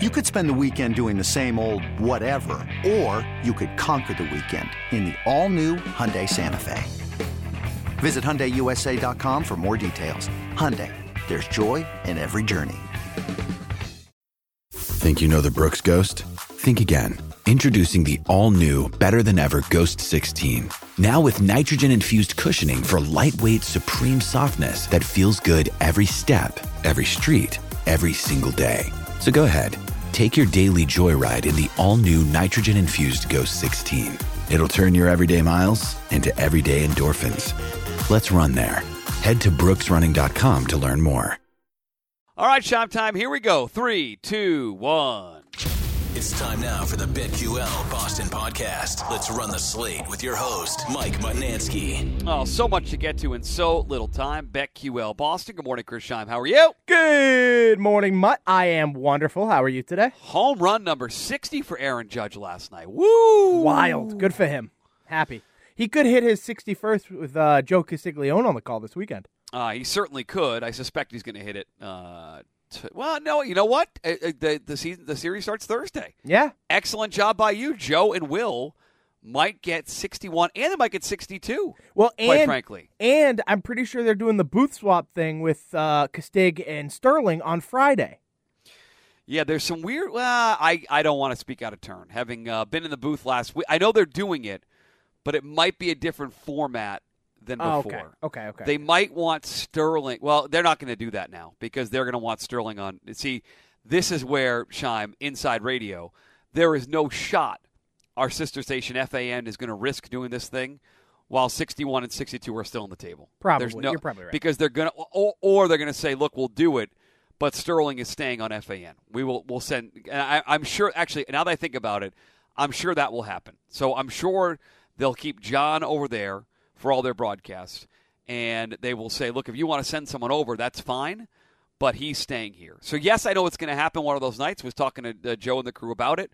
You could spend the weekend doing the same old whatever, or you could conquer the weekend in the all-new Hyundai Santa Fe. Visit HyundaiUSA.com for more details. Hyundai, there's joy in every journey. Think you know the Brooks Ghost? Think again. Introducing the all-new, better-than-ever Ghost 16. Now with nitrogen-infused cushioning for lightweight, supreme softness that feels good every step, every street, every single day. So go ahead, take your daily joyride in the all-new nitrogen-infused Ghost 16. It'll turn your everyday miles into everyday endorphins. Let's run there. Head to brooksrunning.com to learn more. All right, shop time. Here we go. Three, two, one. It's time now for the BetQL Boston podcast. Let's run the slate with your host, Mike Mutnansky. Oh, so much to get to in so little time. BetQL Boston. Good morning, Chris Scheim. How are you? Good morning, Mut. I am wonderful. How are you today? Home run number 60 for Aaron Judge last night. Woo! Wild. Good for him. Happy. He could hit his 61st with uh, Joe Castiglione on the call this weekend. Uh, he certainly could. I suspect he's going to hit it. Uh, t- well, no, you know what? Uh, uh, the the season, the series starts Thursday. Yeah. Excellent job by you, Joe and Will. Might get 61, and they might get 62. Well, quite and frankly, and I'm pretty sure they're doing the booth swap thing with uh, Castig and Sterling on Friday. yeah. There's some weird. Well, I I don't want to speak out of turn. Having uh, been in the booth last week, I know they're doing it, but it might be a different format than Oh, before. okay. Okay. Okay. They might want Sterling. Well, they're not going to do that now because they're going to want Sterling on. See, this is where Scheim Inside Radio. There is no shot our sister station FAN is going to risk doing this thing while 61 and 62 are still on the table. Probably. There's no, You're probably right. because they're going to, or, or they're going to say, "Look, we'll do it." But Sterling is staying on FAN. We will. We'll send. And I, I'm sure. Actually, now that I think about it, I'm sure that will happen. So I'm sure they'll keep John over there for all their broadcasts, and they will say, "Look, if you want to send someone over, that's fine." But he's staying here. So yes, I know it's going to happen one of those nights. Was talking to uh, Joe and the crew about it,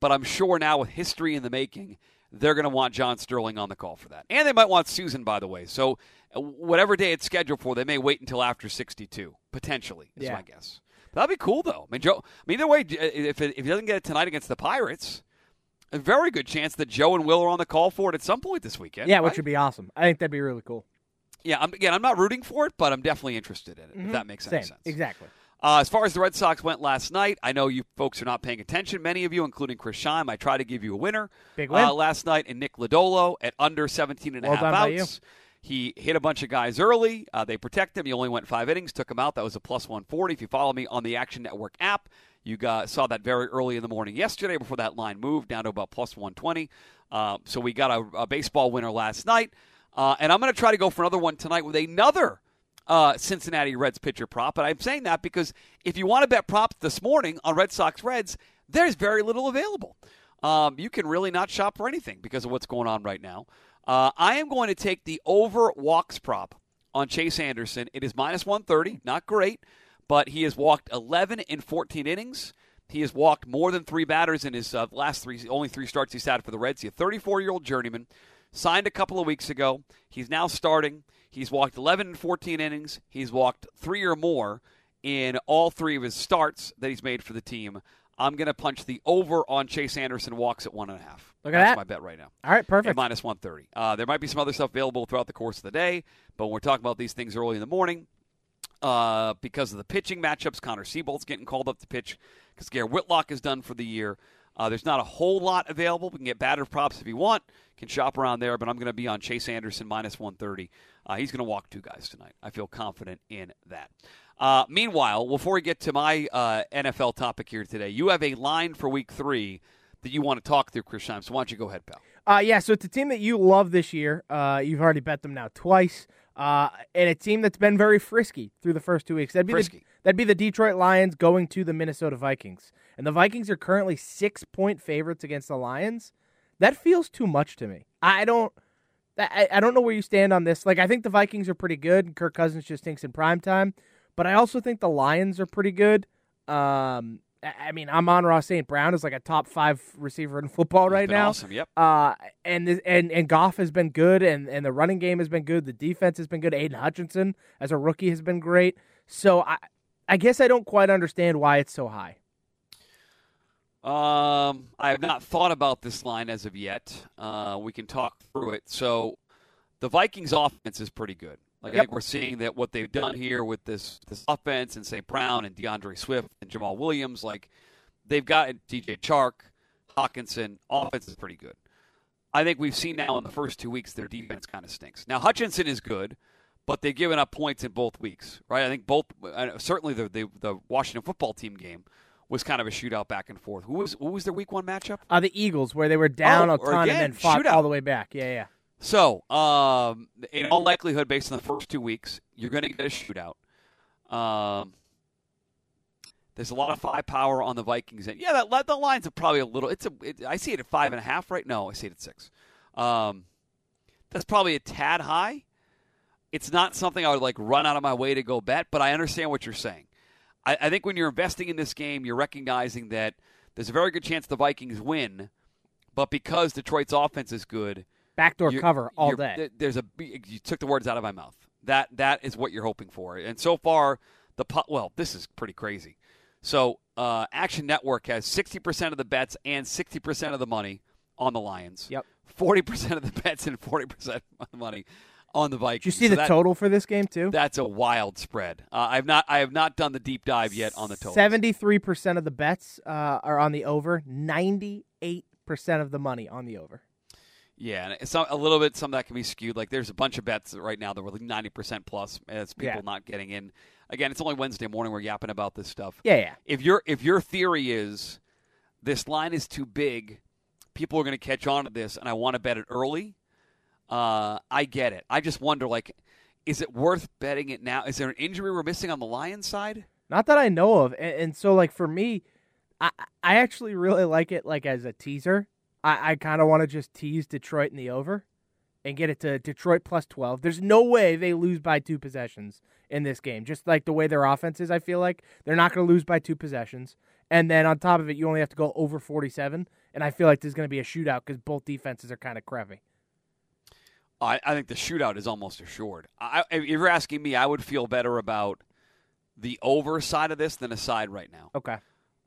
but I'm sure now with history in the making, they're going to want John Sterling on the call for that, and they might want Suzyn, by the way. So uh, whatever day it's scheduled for, they may wait until after 62, potentially. Is Yeah. my guess. That'd be cool, though. I mean, Joe. I mean, either way, if it, if he doesn't get it tonight against the Pirates, a very good chance that Joe and Will are on the call for it at some point this weekend. yeah, which would be awesome. I think that'd be really cool. yeah. I'm, again, I'm not rooting for it, but I'm definitely interested in it. If that makes any Same. sense. Exactly. Uh, as far as the Red Sox went last night, I know you folks are not paying attention. Many of you, including Chris Scheim, I tried to give you a winner Big win. Uh, last night in Nick Lodolo at under 17 and a Well half outs. He hit a bunch of guys early. Uh, they protect him. He only went five innings, took him out. That was a plus 140. If you follow me on the Action Network app, you got, saw that very early in the morning yesterday before that line moved down to about plus 120. Uh, so we got a, a baseball winner last night. Uh, and I'm going to try to go for another one tonight with another uh, Cincinnati Reds pitcher prop. And I'm saying that because if you want to bet props this morning on Red Sox Reds, there's very little available. Um, you can really not shop for anything because of what's going on right now. Uh, I am going to take the over walks prop on Chase Anderson. It is minus 130, not great, but he has walked 11 in 14 innings. He has walked more than three batters in his uh, last three, only three starts he's had for the Reds. He's a 34 year old journeyman, signed a couple of weeks ago. He's now starting. He's walked 11 and 14 innings. He's walked three or more in all three of his starts that he's made for the team. I'm going to punch the over on Chase Anderson walks at one and a half. Look at That's that. my bet right now. All right. At Perfect. minus 130. Uh, there might be some other stuff available throughout the course of the day, but when we're talking about these things early in the morning, uh, because of the pitching matchups, Connor Seabold's getting called up to pitch because Garrett Whitlock is done for the year. Uh, there's not a whole lot available. We can get batter props if you want. Can shop around there, but I'm going to be on Chase Anderson minus 130. Uh, he's going to walk two guys tonight. I feel confident in that. Uh, meanwhile, before we get to my uh, NFL topic here today, you have a line for Week Three that you want to talk through, Chris Scheim. So why don't you go ahead, pal? Uh, yeah, so it's a team that you love this year. Uh, you've already bet them now twice. Uh, and a team that's been very frisky through the first two weeks. That'd be Frisky. The, that'd be the Detroit Lions going to the Minnesota Vikings. And the Vikings are currently six point favorites against the Lions. That feels too much to me. I don't. I, I don't know where you stand on this. Like, I think the Vikings are pretty good. Kirk Cousins just thinks in prime time. But I also think the Lions are pretty good. Um, I mean, Amon-Ra St. Brown is like a top five receiver in football right been now. awesome, yep. Uh, and and and Goff has been good, and and the running game has been good. The defense has been good. Aidan Hutchinson as a rookie has been great. So I I guess I don't quite understand why it's so high. Um, I have not thought about this line as of yet. Uh, we can talk through it. So, the Vikings' offense is pretty good. Like I think we're seeing that what they've done here with this this offense and St. Brown and D'Andre Swift and Jamaal Williams, like they've got DJ Chark, Hockenson. Offense is pretty good. I think we've seen now in the first two weeks their defense kind of stinks. Now Hutchinson is good, but they've given up points in both weeks, right? I think both. Certainly the, the the Washington football team game was kind of a shootout back and forth. Who was who was their week one matchup? Uh, the Eagles, where they were down Oh, a ton again, and then fought shootout. all the way back. Yeah, yeah. So, um, in all likelihood, based on the first two weeks, you're going to get a shootout. Um, there's a lot of firepower on the Vikings, and yeah, that the lines are probably a little. It's a. It, I see it at five and a half right. No, I see it at six. Um, that's probably a tad high. It's not something I would like run out of my way to go bet, but I understand what you're saying. I, I think when you're investing in this game, you're recognizing that there's a very good chance the Vikings win, but because Detroit's offense is good, Backdoor you're- cover all day. There's a you took the words out of my mouth. That that is what you're hoping for, and so far the pot. well, this is pretty crazy. So uh, Action Network has 60% of the bets and 60% of the money on the Lions. Yep. 40% of the bets and 40% of the money on the Vikings. Did you see So the that- total for this game too? That's a wild spread. Uh, I've not I have not done the deep dive yet on the total. Seventy-three percent of the bets uh, are on the over. Ninety-eight percent of the money on the over. Yeah, and it's a little bit some that can be skewed. Like there's a bunch of bets right now that were like ninety percent plus. As people Yeah. not getting in. Again, it's only Wednesday morning. We're yapping about this stuff. Yeah, yeah. If your if your theory is this line is too big, people are going to catch on to this, and I want to bet it early. Uh, I get it. I just wonder, like, is it worth betting it now? Is there an injury we're missing on the Lions side? Not that I know of, and, and so like for me, I I actually really like it like as a teaser. I, I kind of want to just tease Detroit in the over, and get it to Detroit plus twelve. There's no way they lose by two possessions in this game. Just like the way their offense is, I feel like they're not going to lose by two possessions. And then on top of it, you only have to go over forty-seven, and I feel like there's going to be a shootout because both defenses are kind of crappy. I, I think the shootout is almost assured. I, if you're asking me, I would feel better about the over side of this than a side right now. Okay.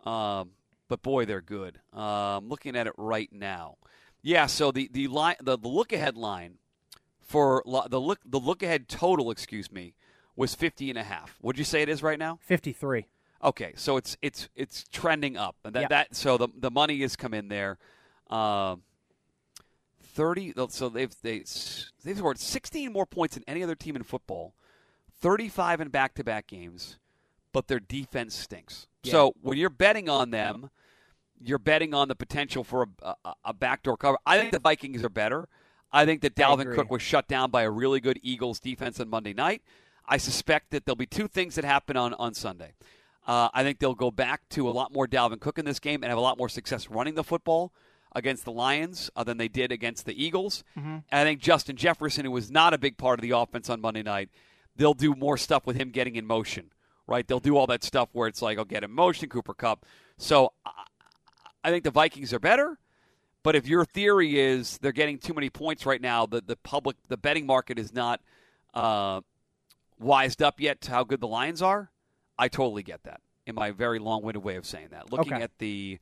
Um, but boy, they're good. Um, looking at it right now, yeah. So the the line, the, the look ahead line for lo- the look the look ahead total, excuse me, was 50 and a half. Would you say it is right now? Fifty-three. Okay, so it's it's it's trending up, and that, Yeah. that so the the money has come in there. Um, Thirty, so they've they they've scored sixteen more points than any other team in football, thirty-five in back-to-back games, but their defense stinks. Yeah. So when you're betting on them, you're betting on the potential for a, a, a backdoor cover. I think the Vikings are better. I think that Dalvin. Cook was shut down by a really good Eagles defense on Monday night. I suspect that there'll be two things that happen on, on Sunday. Uh, I think they'll go back to a lot more Dalvin Cook in this game and have a lot more success running the football against the Lions uh, than they did against the Eagles. And I think Justin Jefferson, who was not a big part of the offense on Monday night, they'll do more stuff with him getting in motion, right? They'll do all that stuff where it's like, I'll get in motion, Cooper Kupp. So I, think the Vikings are better. But if your theory is they're getting too many points right now, the, the public, the betting market is not uh, wised up yet to how good the Lions are, I totally get that in my very long winded way of saying that. Looking Okay. at the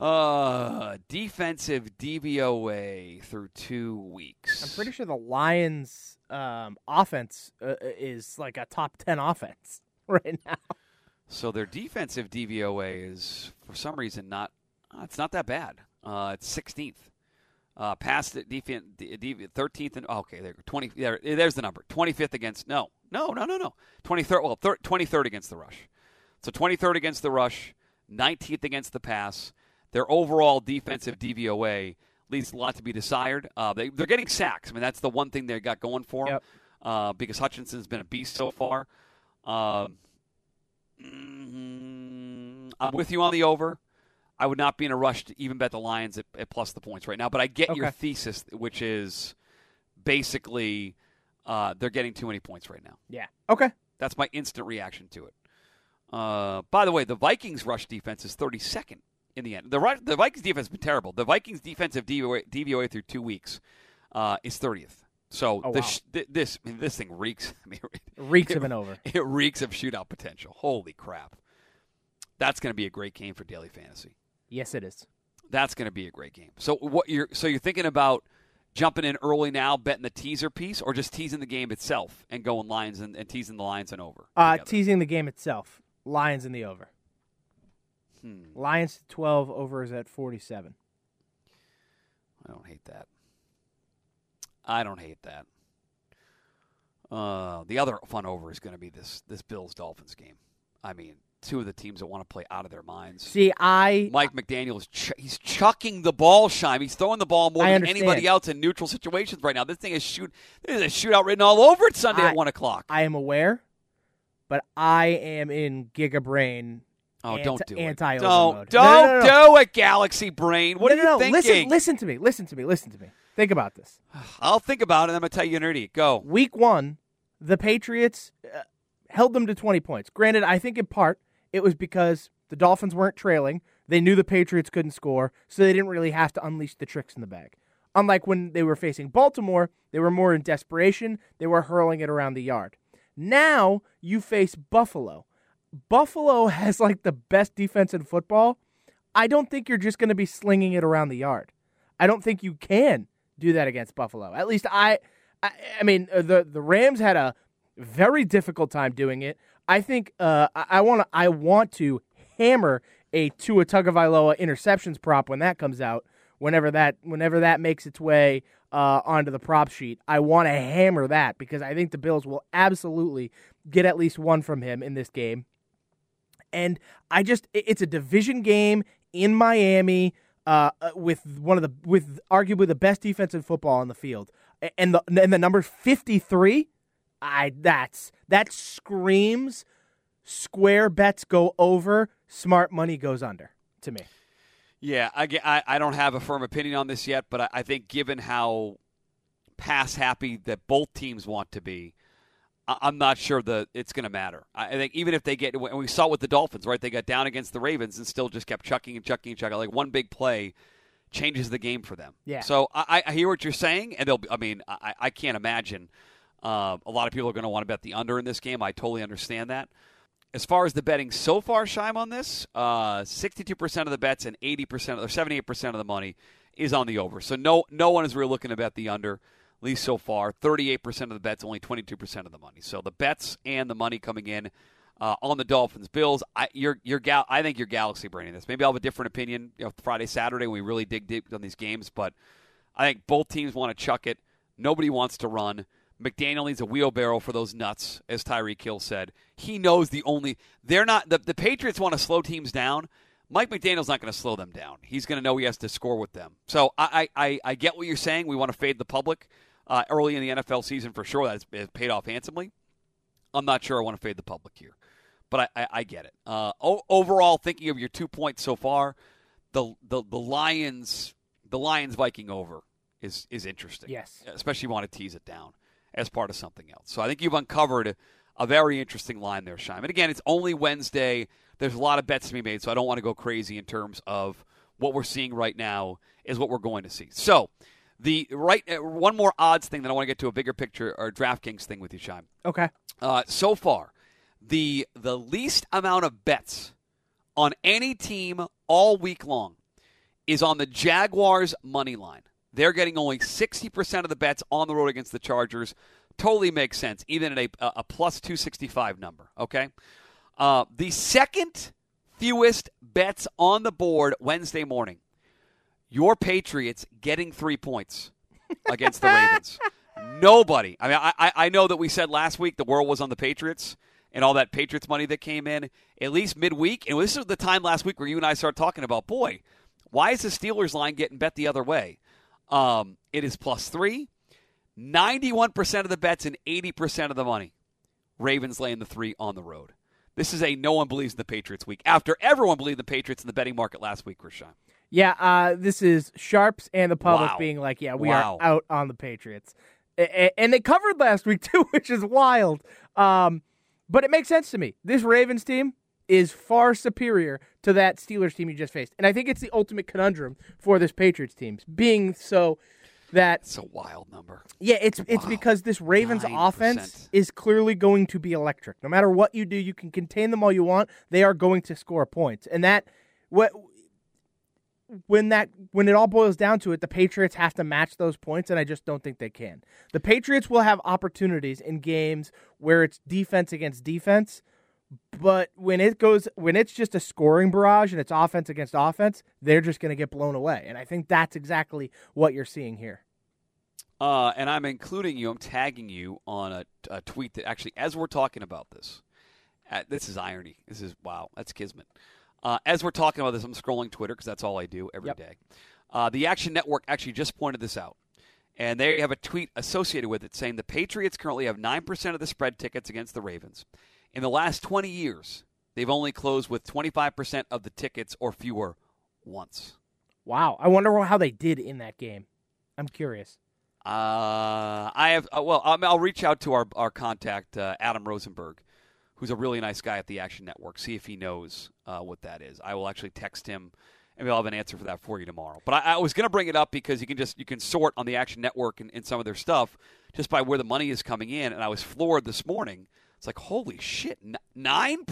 uh, defensive DVOA through two weeks. I'm pretty sure the Lions' um, offense uh, is like a top ten offense right now. So their defensive DVOA is, for some reason, not. Uh, it's not that bad. Uh, it's 16th. Uh, past the defense, 13th and okay, there, 20. There, there's the number. 25th against no, no, no, no, no. 23rd. Well, thir- 23rd against the rush. So 23rd against the rush, 19th against the pass. Their overall defensive DVOA leaves a lot to be desired. Uh, they, they're getting sacks. I mean, that's the one thing they got going for them. Yep. Uh, because Hutchinson's been a beast so far. Um, mm, I'm with you on the over. I would not be in a rush to even bet the Lions at, at plus the points right now, but I get your thesis, which is basically uh, they're getting too many points right now. Yeah. Okay. That's my instant reaction to it. Uh, by the way, the Vikings' rush defense is 32nd in the end. The, the Vikings' defense has been terrible. The Vikings' defensive DVOA, DVOA through two weeks uh, is 30th. So Oh, this, wow. th- this, I mean, this thing reeks. I mean, Reeks of an over. it reeks of shootout potential. Holy crap! That's going to be a great game for daily fantasy. Yes, it is. That's going to be a great game. So what you're so you're thinking about jumping in early now, betting the teaser piece, or just teasing the game itself and going Lions and, and teasing the Lions and over? Uh, together? teasing the game itself. Lions in the over. Hmm. Lions 12 over is at 47. I don't hate that. I don't hate that. Uh, the other fun over is going to be this this Bills Dolphins game. I mean, two of the teams that want to play out of their minds. See, I Mike McDaniel is ch- he's chucking the ball, Scheim. He's throwing the ball more I than understand. anybody else in neutral situations right now. This thing is shoot. There's a shootout written all over it Sunday I- at one o'clock. I am aware, but I am in Giga Brain. oh, anti- don't do it. Don't mode. don't No, no, no, do it, Galaxy Brain. What are you no. thinking? Listen, listen to me. Listen to me. Listen to me. Think about this. I'll think about it. and I'm gonna tell you idiot. Go. Week one, the Patriots uh, held them to 20 points. Granted, I think in part it was because the Dolphins weren't trailing. They knew the Patriots couldn't score, so they didn't really have to unleash the tricks in the bag. Unlike when they were facing Baltimore, they were more in desperation. They were hurling it around the yard. Now you face Buffalo. Buffalo has like the best defense in football. I don't think you're just going to be slinging it around the yard. I don't think you can do that against Buffalo. At least I, I, I mean, uh, the the Rams had a very difficult time doing it. I think uh, I want I want to hammer a Tua Tagovailoa interceptions prop when that comes out. Whenever that whenever that makes its way uh, onto the prop sheet, I want to hammer that because I think the Bills will absolutely get at least one from him in this game. And I just it's a division game in Miami uh, uh, with one of the with arguably the best defense in football on the field, and the and the number fifty three. I that's that screams square bets go over, smart money goes under to me. Yeah, I, I, I don't have a firm opinion on this yet, but I, I think given how pass happy that both teams want to be, I'm not sure that it's going to matter. I, think even if they get, and we saw it with the Dolphins, right? They got down against the Ravens and still just kept chucking and chucking and chucking. Like one big play changes the game for them. Yeah. So I, I hear what you're saying, and they'll. Be, I mean, I, I can't imagine uh, a lot of people are going to want to bet the under in this game. I totally understand that. As far as the betting so far, Scheim, on this, uh, 62% of the bets and 80% or 78% of the money is on the over. So no no one is really looking to bet the under, least so far. 38% of the bets, only 22% of the money. So the bets and the money coming in uh, on the Dolphins Bills. I you're, you're gal- I think you're galaxy braining this. Maybe I'll have a different opinion you know, Friday, Saturday when we really dig deep on these games, but I think both teams want to chuck it. Nobody wants to run. McDaniel needs a wheelbarrow for those nuts, as Tyreek Hill said. He knows the only they're not the, the Patriots want to slow teams down. Mike McDaniel's not going to slow them down. He's going to know he has to score with them. So I, I, I get what you're saying. We want to fade the public uh, early in the NFL season for sure. That's it's paid off handsomely. I'm not sure I want to fade the public here, but I, I, I get it. Uh, o- overall, thinking of your two points so far, the the, the Lions the Lions Viking over is is interesting. Yes. especially if you want to tease it down as part of something else. So I think you've uncovered a very interesting line there, Scheim. And again, it's only Wednesday. There's a lot of bets to be made, so I don't want to go crazy in terms of what we're seeing right now is what we're going to see. So the right uh, one more odds thing that I want to get to a bigger picture or DraftKings thing with you, Scheim. Okay. Uh, so far, the the least amount of bets on any team all week long is on the Jaguars money line. They're getting only 60% of the bets on the road against the Chargers. Totally makes sense, even at a, a plus 265 number. Okay. Uh, the second fewest bets on the board Wednesday morning. Your Patriots getting three points against the Ravens. Nobody. I mean, I, I- know that we said last week the world was on the Patriots and all that Patriots money that came in at least midweek. And this is the time last week where you and I started talking about, boy, why is the Steelers line getting bet the other way? Um, it is plus three. 91% of the bets and 80% of the money. Ravens laying the three on the road. This is a no one believes in the Patriots week after everyone believed the Patriots in the betting market last week, Rashawn. Yeah, uh, this is Sharps and the public Wow. being like, yeah, we Wow. are out on the Patriots. And they covered last week, too, which is wild. Um, but it makes sense to me. This Ravens team is far superior to that Steelers team you just faced. And I think it's the ultimate conundrum for this Patriots team, being so that It's a wild number. yeah, it's it's Wow. because this Ravens 9%. offense is clearly going to be electric. No matter what you do, you can contain them all you want. They are going to score points, and that what when that when it all boils down to it, the Patriots have to match those points, and I just don't think they can. The Patriots will have opportunities in games where it's defense against defense, but when it goes when it's just a scoring barrage and it's offense against offense, they're just going to get blown away. And I think that's exactly what you're seeing here. Uh, and I'm including you. I'm tagging you on a, a tweet that actually, as we're talking about this, uh, this is irony. This is wow. That's kismet. Uh, as we're talking about this, I'm scrolling Twitter because that's all I do every Yep. day. Uh, the Action Network actually just pointed this out. And they have a tweet associated with it saying the Patriots currently have 9% of the spread tickets against the Ravens. In the last 20 years, they've only closed with 25% of the tickets or fewer once. Wow, I wonder how they did in that game. I'm curious. Uh, I have uh, well, I'll reach out to our our contact uh, Adam Rosenberg, who's a really nice guy at the Action Network. See if he knows uh, what that is. I will actually text him, and we'll have an answer for that for you tomorrow. But I, I was going to bring it up because you can just you can sort on the Action Network and, and some of their stuff just by where the money is coming in. And I was floored this morning. It's like holy shit, nine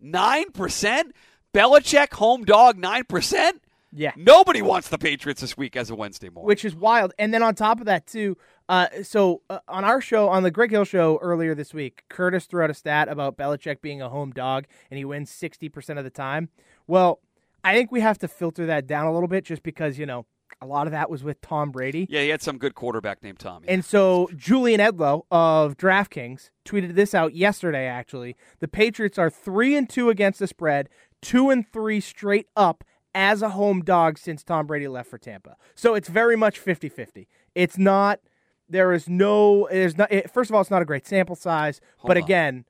nine percent. Belichick home dog nine percent. Yeah. Nobody wants the Patriots this week as a Wednesday morning. which is wild. And then on top of that, too, uh, so uh, on our show, on the Greg Hill show earlier this week, Curtis threw out a stat about Belichick being a home dog and he wins 60% of the time. Well, I think we have to filter that down a little bit just because, you know, a lot of that was with Tom Brady. Yeah, he had some good quarterback named Tommy. And so Julian Edlow of DraftKings tweeted this out yesterday actually. The Patriots are 3 and 2 against the spread, 2 and 3 straight up as a home dog since Tom Brady left for Tampa. So it's very much 50-50. It's not there is no there's not it, first of all it's not a great sample size, Hold but on. again,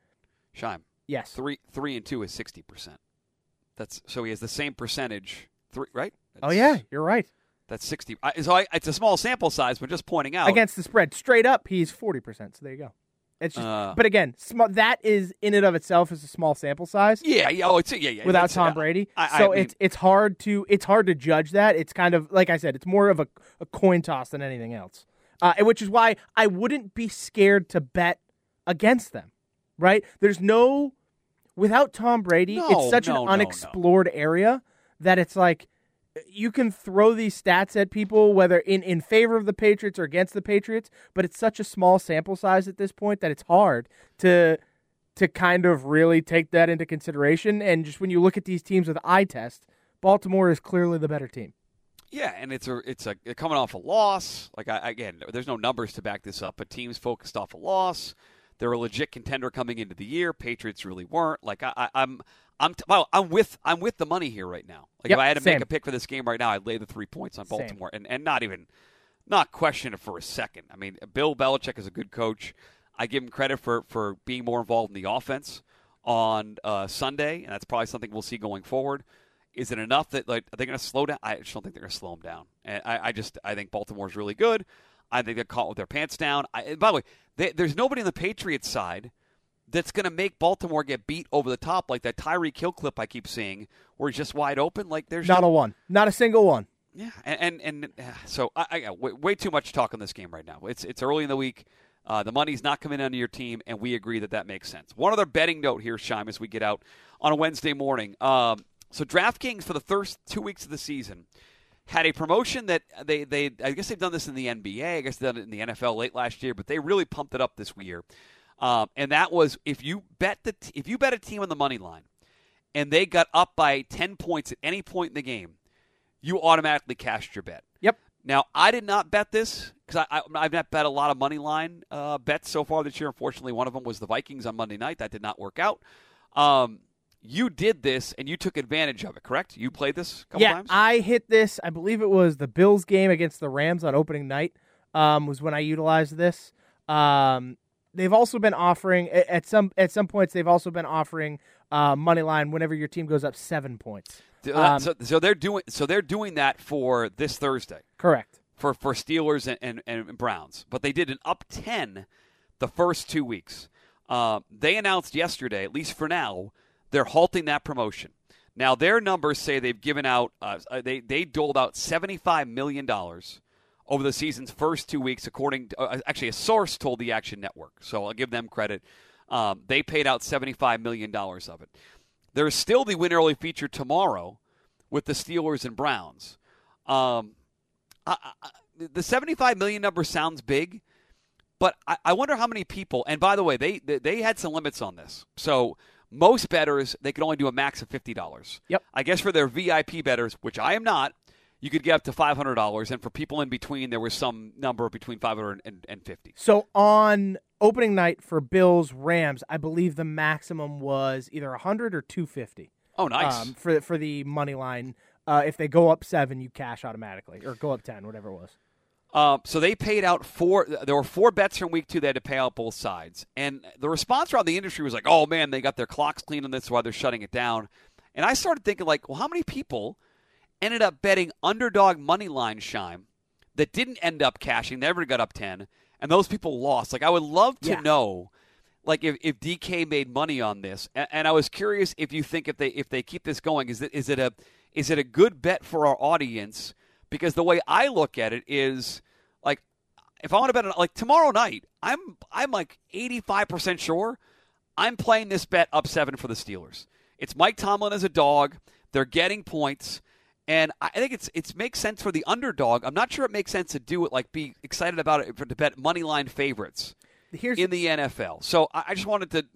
Scheim, yes. three three and two is sixty percent. That's so he has the same percentage. Three, right? Oh yeah, you're right. that's sixty. I, so I, it's a small sample size, but just pointing out. Against the spread, straight up he's 40%. So there you go. It's just Uh, but again, sm- that is in and of itself is a small sample size. yeah, yeah, oh, it's yeah, yeah. without Tom uh, Brady. I- I so mean- it's it's hard to it's hard to judge that. It's kind of like I said, it's more of a, a coin toss than anything else. Uh, which is why I wouldn't be scared to bet against them. Right? There's no without Tom Brady, No, it's such no, an no, no. unexplored area that it's like you can throw these stats at people whether in, in favor of the Patriots or against the Patriots, but it's such a small sample size at this point that it's hard to to kind of really take that into consideration. And just when you look at these teams with eye test, Baltimore is clearly the better team. Yeah, and it's a it's a coming off a loss. Like I, again, there's no numbers to back this up, but teams focused off a loss. They're a legit contender coming into the year. Patriots really weren't. Like I, I, I'm I'm t- well, I'm with I'm with the money here right now. Like Yep, if I had to same. make a pick for this game right now, I'd lay the three points on Same. Baltimore and, and not even not question it for a second. I mean, Bill Belichick is a good coach. I give him credit for for being more involved in the offense on uh, Sunday, and that's probably something we'll see going forward. Is it enough that like are they going to slow down? I just don't think they're going to slow them down. And I, I just I think Baltimore's really good. I think they're caught with their pants down. I, by the way, they, there's nobody on the Patriots side that's going to make Baltimore get beat over the top like that Tyreek Hill clip I keep seeing, where he's just wide open. Like there's Not no- a one, not a single one. yeah, and and, and so I, I got way, way too much talk on this game right now. It's it's early in the week. Uh, the money's not coming into your team, and we agree that that makes sense. One other betting note here, Scheim, as we get out on a Wednesday morning. Um, so DraftKings for the first two weeks of the season had a promotion that they they I guess they've done this in the NBA. I guess they've done it in the NFL late last year, but they really pumped it up this year. Um, and that was if you bet the t- if you bet a team on the money line, and they got up by ten points at any point in the game, you automatically cashed your bet. Yep. Now, I did not bet this because I, I, I've not bet a lot of money line uh, bets so far this year. Unfortunately, one of them was the Vikings on Monday night. That did not work out. Um, you did this and you took advantage of it, correct? You played this a couple yeah, times? I hit this. I believe it was the Bills game against the Rams on opening night. Um, was when I utilized this. Um, they've also been offering at some at some points. They've also been offering uh, money line whenever your team goes up seven points. So- um, so, so they're doing so they're doing that for this Thursday Correct. for, for Steelers and, and, and Browns, but they did an up ten the first two weeks. Uh, they announced yesterday, at least for now, they're halting that promotion. Now their numbers say they've given out uh, they they doled out seventy five million dollars over the season's first two weeks, according to uh, actually a source told the Action Network. So I'll give them credit. Um, they paid out seventy five million dollars of it. There's still the win early feature tomorrow with the Steelers and Browns. Um, I, I, the 75 million number sounds big, but I, I wonder how many people. And by the way, they they had some limits on this. So most bettors they could only do a max of fifty dollars. Yep. I guess for their VIP bettors, which I am not, you could get up to five hundred dollars, and for people in between, there was some number between five hundred and, and fifty. So on opening night for Bills Rams, I believe the maximum was either a 100 or 250. Oh, nice. Um, for for the money line, uh, if they go up seven, you cash automatically, or go up ten, whatever it was. Uh, so they paid out four. There were four bets from week two. They had to pay out both sides, and the response around the industry was like, "Oh man, they got their clocks clean on this, why they're shutting it down." And I started thinking, like, well, how many people ended up betting underdog money line Scheim that didn't end up cashing? They never got up ten, and those people lost. Like, I would love to Yeah. know, like, if, if DK made money on this, and, and I was curious if you think if they if they keep this going, is it is it a is it a good bet for our audience? Because the way I look at it is if I want to bet on like tomorrow night, I'm I'm like 85% sure I'm playing this bet up 7 for the Steelers. It's Mike Tomlin as a dog. They're getting points. And I think it's it makes sense for the underdog. I'm not sure it makes sense to do it like be excited about it for to bet money line favorites Here's in the NFL. So I I just wanted to.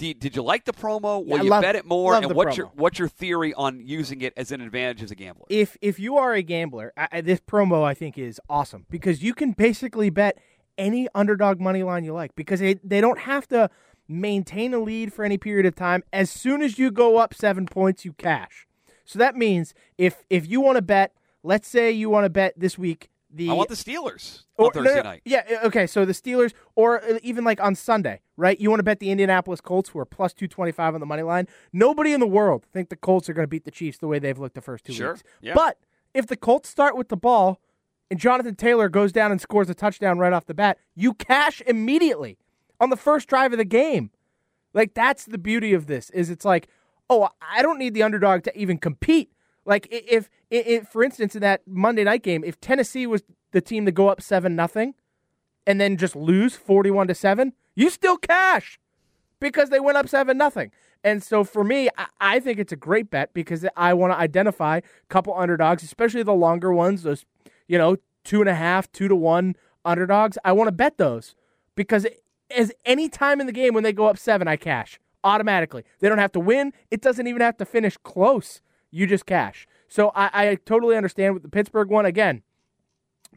Did, did you like the promo? Will I you love- bet it more? And what's your what's your theory on using it as an advantage as a gambler? if if you are a gambler, I, I- this promo I think is awesome because you can basically bet any underdog money line you like because they, they don't have to maintain a lead for any period of time. As soon as you go up seven points, you cash. So that means if if you want to bet, let's say you want to bet this week the I want the Steelers on or- no, Thursday no, night. Yeah, okay. So the Steelers, or even like on Sunday, right? You want to bet the Indianapolis Colts, who are plus two twenty five on the money line. Nobody in the world think the Colts are going to beat the Chiefs the way they've looked the first two Sure, weeks. yeah. But if the Colts start with the ball and Jonathan Taylor goes down and scores a touchdown right off the bat, you cash immediately on the first drive of the game. Like that's the beauty of this is it's like, oh, I don't need the underdog to even compete. Like if, i i for instance, in that Monday night game, if Tennessee was the team to go up seven nothing, and then just lose forty one to seven, you still cash because they went up seven nothing. And so for me, I, I think it's a great bet because I want to identify a couple underdogs, especially the longer ones, those you know two and a half, two to one underdogs. I want to bet those because as any time in the game when they go up seven, I cash automatically. They don't have to win. It doesn't even have to finish close. You just cash. So I, I totally understand with the Pittsburgh one again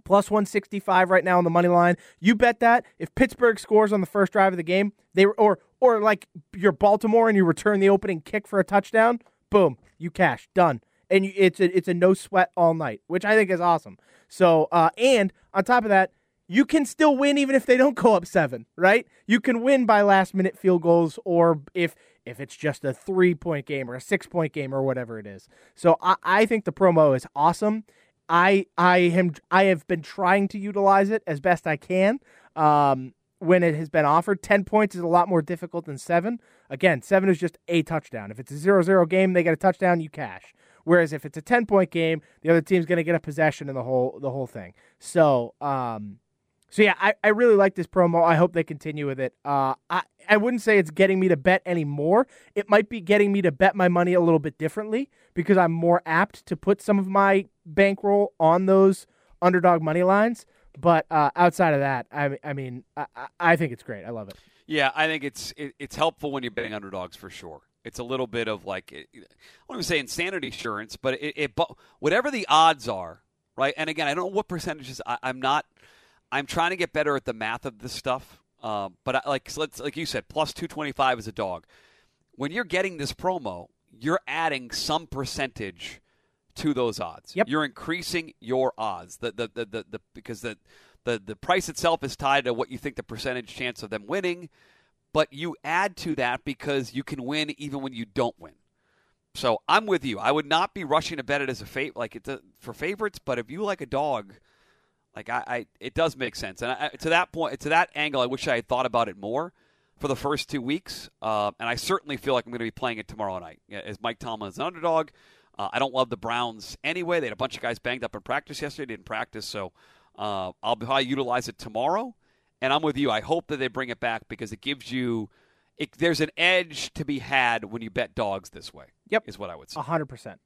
plus 165 right now on the money line. You bet that if Pittsburgh scores on the first drive of the game, they or or like you're Baltimore and you return the opening kick for a touchdown, boom, you cash, done. And you, it's a it's a no sweat all night, which I think is awesome. So, uh, and on top of that, you can still win even if they don't go up seven, right? You can win by last minute field goals, or if if it's just a three point game or a six point game or whatever it is. So I, I think the promo is awesome. I I am I have been trying to utilize it as best I can. Um, when it has been offered, ten points is a lot more difficult than seven. Again, seven is just a touchdown. If it's a 0-0 game, they get a touchdown, you cash. Whereas if it's a ten point game, the other team's going to get a possession in the whole the whole thing. So um, so yeah, I, I really like this promo. I hope they continue with it. Uh, I I wouldn't say it's getting me to bet anymore. It might be getting me to bet my money a little bit differently because I'm more apt to put some of my bankroll on those underdog money lines. But uh, outside of that, I I mean I, I- think it's great. I love it. Yeah, I think it's it, it's helpful when you're betting underdogs for sure. It's a little bit of like I don't even say insanity insurance, but it, it whatever the odds are, right? And again, I don't know what percentages. I, I'm not. I'm trying to get better at the math of this stuff. Um, but I, like so let's like you said, plus two twenty five is a dog. When you're getting this promo, you're adding some percentage to those odds. Yep. You're increasing your odds. The the, the, the, the because the, the the price itself is tied to what you think the percentage chance of them winning, but you add to that because you can win even when you don't win. So I'm with you. I would not be rushing to bet it as a fate like it for favorites, but if you like a dog, like I, I it does make sense. And I, to that point, to that angle, I wish I had thought about it more for the first two weeks. Uh, and I certainly feel like I'm going to be playing it tomorrow night as Mike Tomlin is an underdog. Uh, I don't love the Browns anyway. They had a bunch of guys banged up in practice yesterday. Didn't practice, so uh, I'll probably utilize it tomorrow. And I'm with you. I hope that they bring it back because it gives you. It, there's an edge to be had when you bet dogs this way. Yep. is what I would say. hundred percent.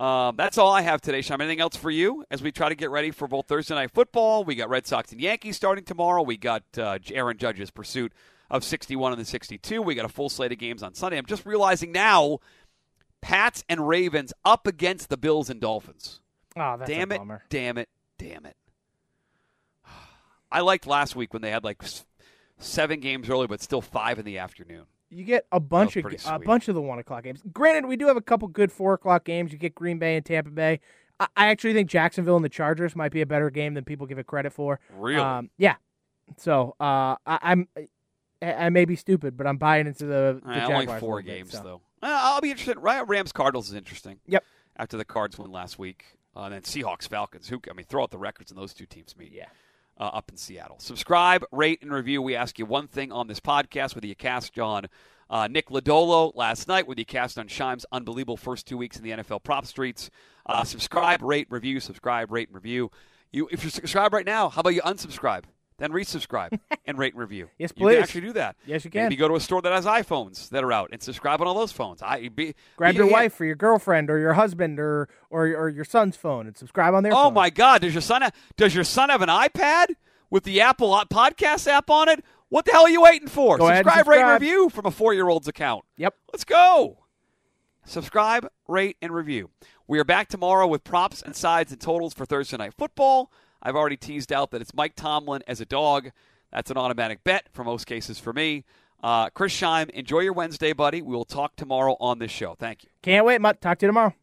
Um, that's all I have today, Sean. Anything else for you as we try to get ready for both Thursday night football? We got Red Sox and Yankees starting tomorrow. We got uh, Aaron Judge's pursuit of 61 and the 62. We got a full slate of games on Sunday. I'm just realizing now, Pats and Ravens up against the Bills and Dolphins. Oh, that's damn a it! bummer. Damn it! Damn it! I liked last week when they had like seven games early, but still five in the afternoon. You get a bunch was of a bunch of the one o'clock games. Granted, we do have a couple good four o'clock games. You get Green Bay and Tampa Bay. I, I actually think Jacksonville and the Chargers might be a better game than people give it credit for. Really? Um, yeah. So uh, I, I'm I, I may be stupid, but I'm buying into the, the Jaguars only four bit, games so. though. I'll be interested. Rams Cardinals is interesting. Yep. After the Cards won last week, uh, and then Seahawks Falcons. Who I mean, throw out the records and those two teams meet. Yeah. Uh, up in Seattle. Subscribe, rate, and review. We ask you one thing on this podcast, whether you cast on uh, Nick Lodolo last night, whether you cast on Scheim's unbelievable first two weeks in the NFL prop streets. Uh, subscribe, rate, review, subscribe, rate, and review. You, if you subscribe right now, how about you unsubscribe, then resubscribe, and rate and review? Yes, please. You can actually do that. Yes, you can. Maybe go to a store that has iPhones that are out and subscribe on all those phones. I be, Grab be- your yeah. wife or your girlfriend or your husband or or, or your son's phone and subscribe on their Oh phone. my God! Does your son ha- does your son have an iPad with the Apple Podcast app on it? What the hell are you waiting for? Ahead subscribe, rate, and review from a four year old's account. Yep. Let's go. Subscribe, rate, and review. We are back tomorrow with props and sides and totals for Thursday night football. I've already teased out that it's Mike Tomlin as a dog. That's an automatic bet for most cases for me. Uh, Chris Scheim, enjoy your Wednesday, buddy. We will talk tomorrow on this show. Thank you. Can't wait. Talk to you tomorrow.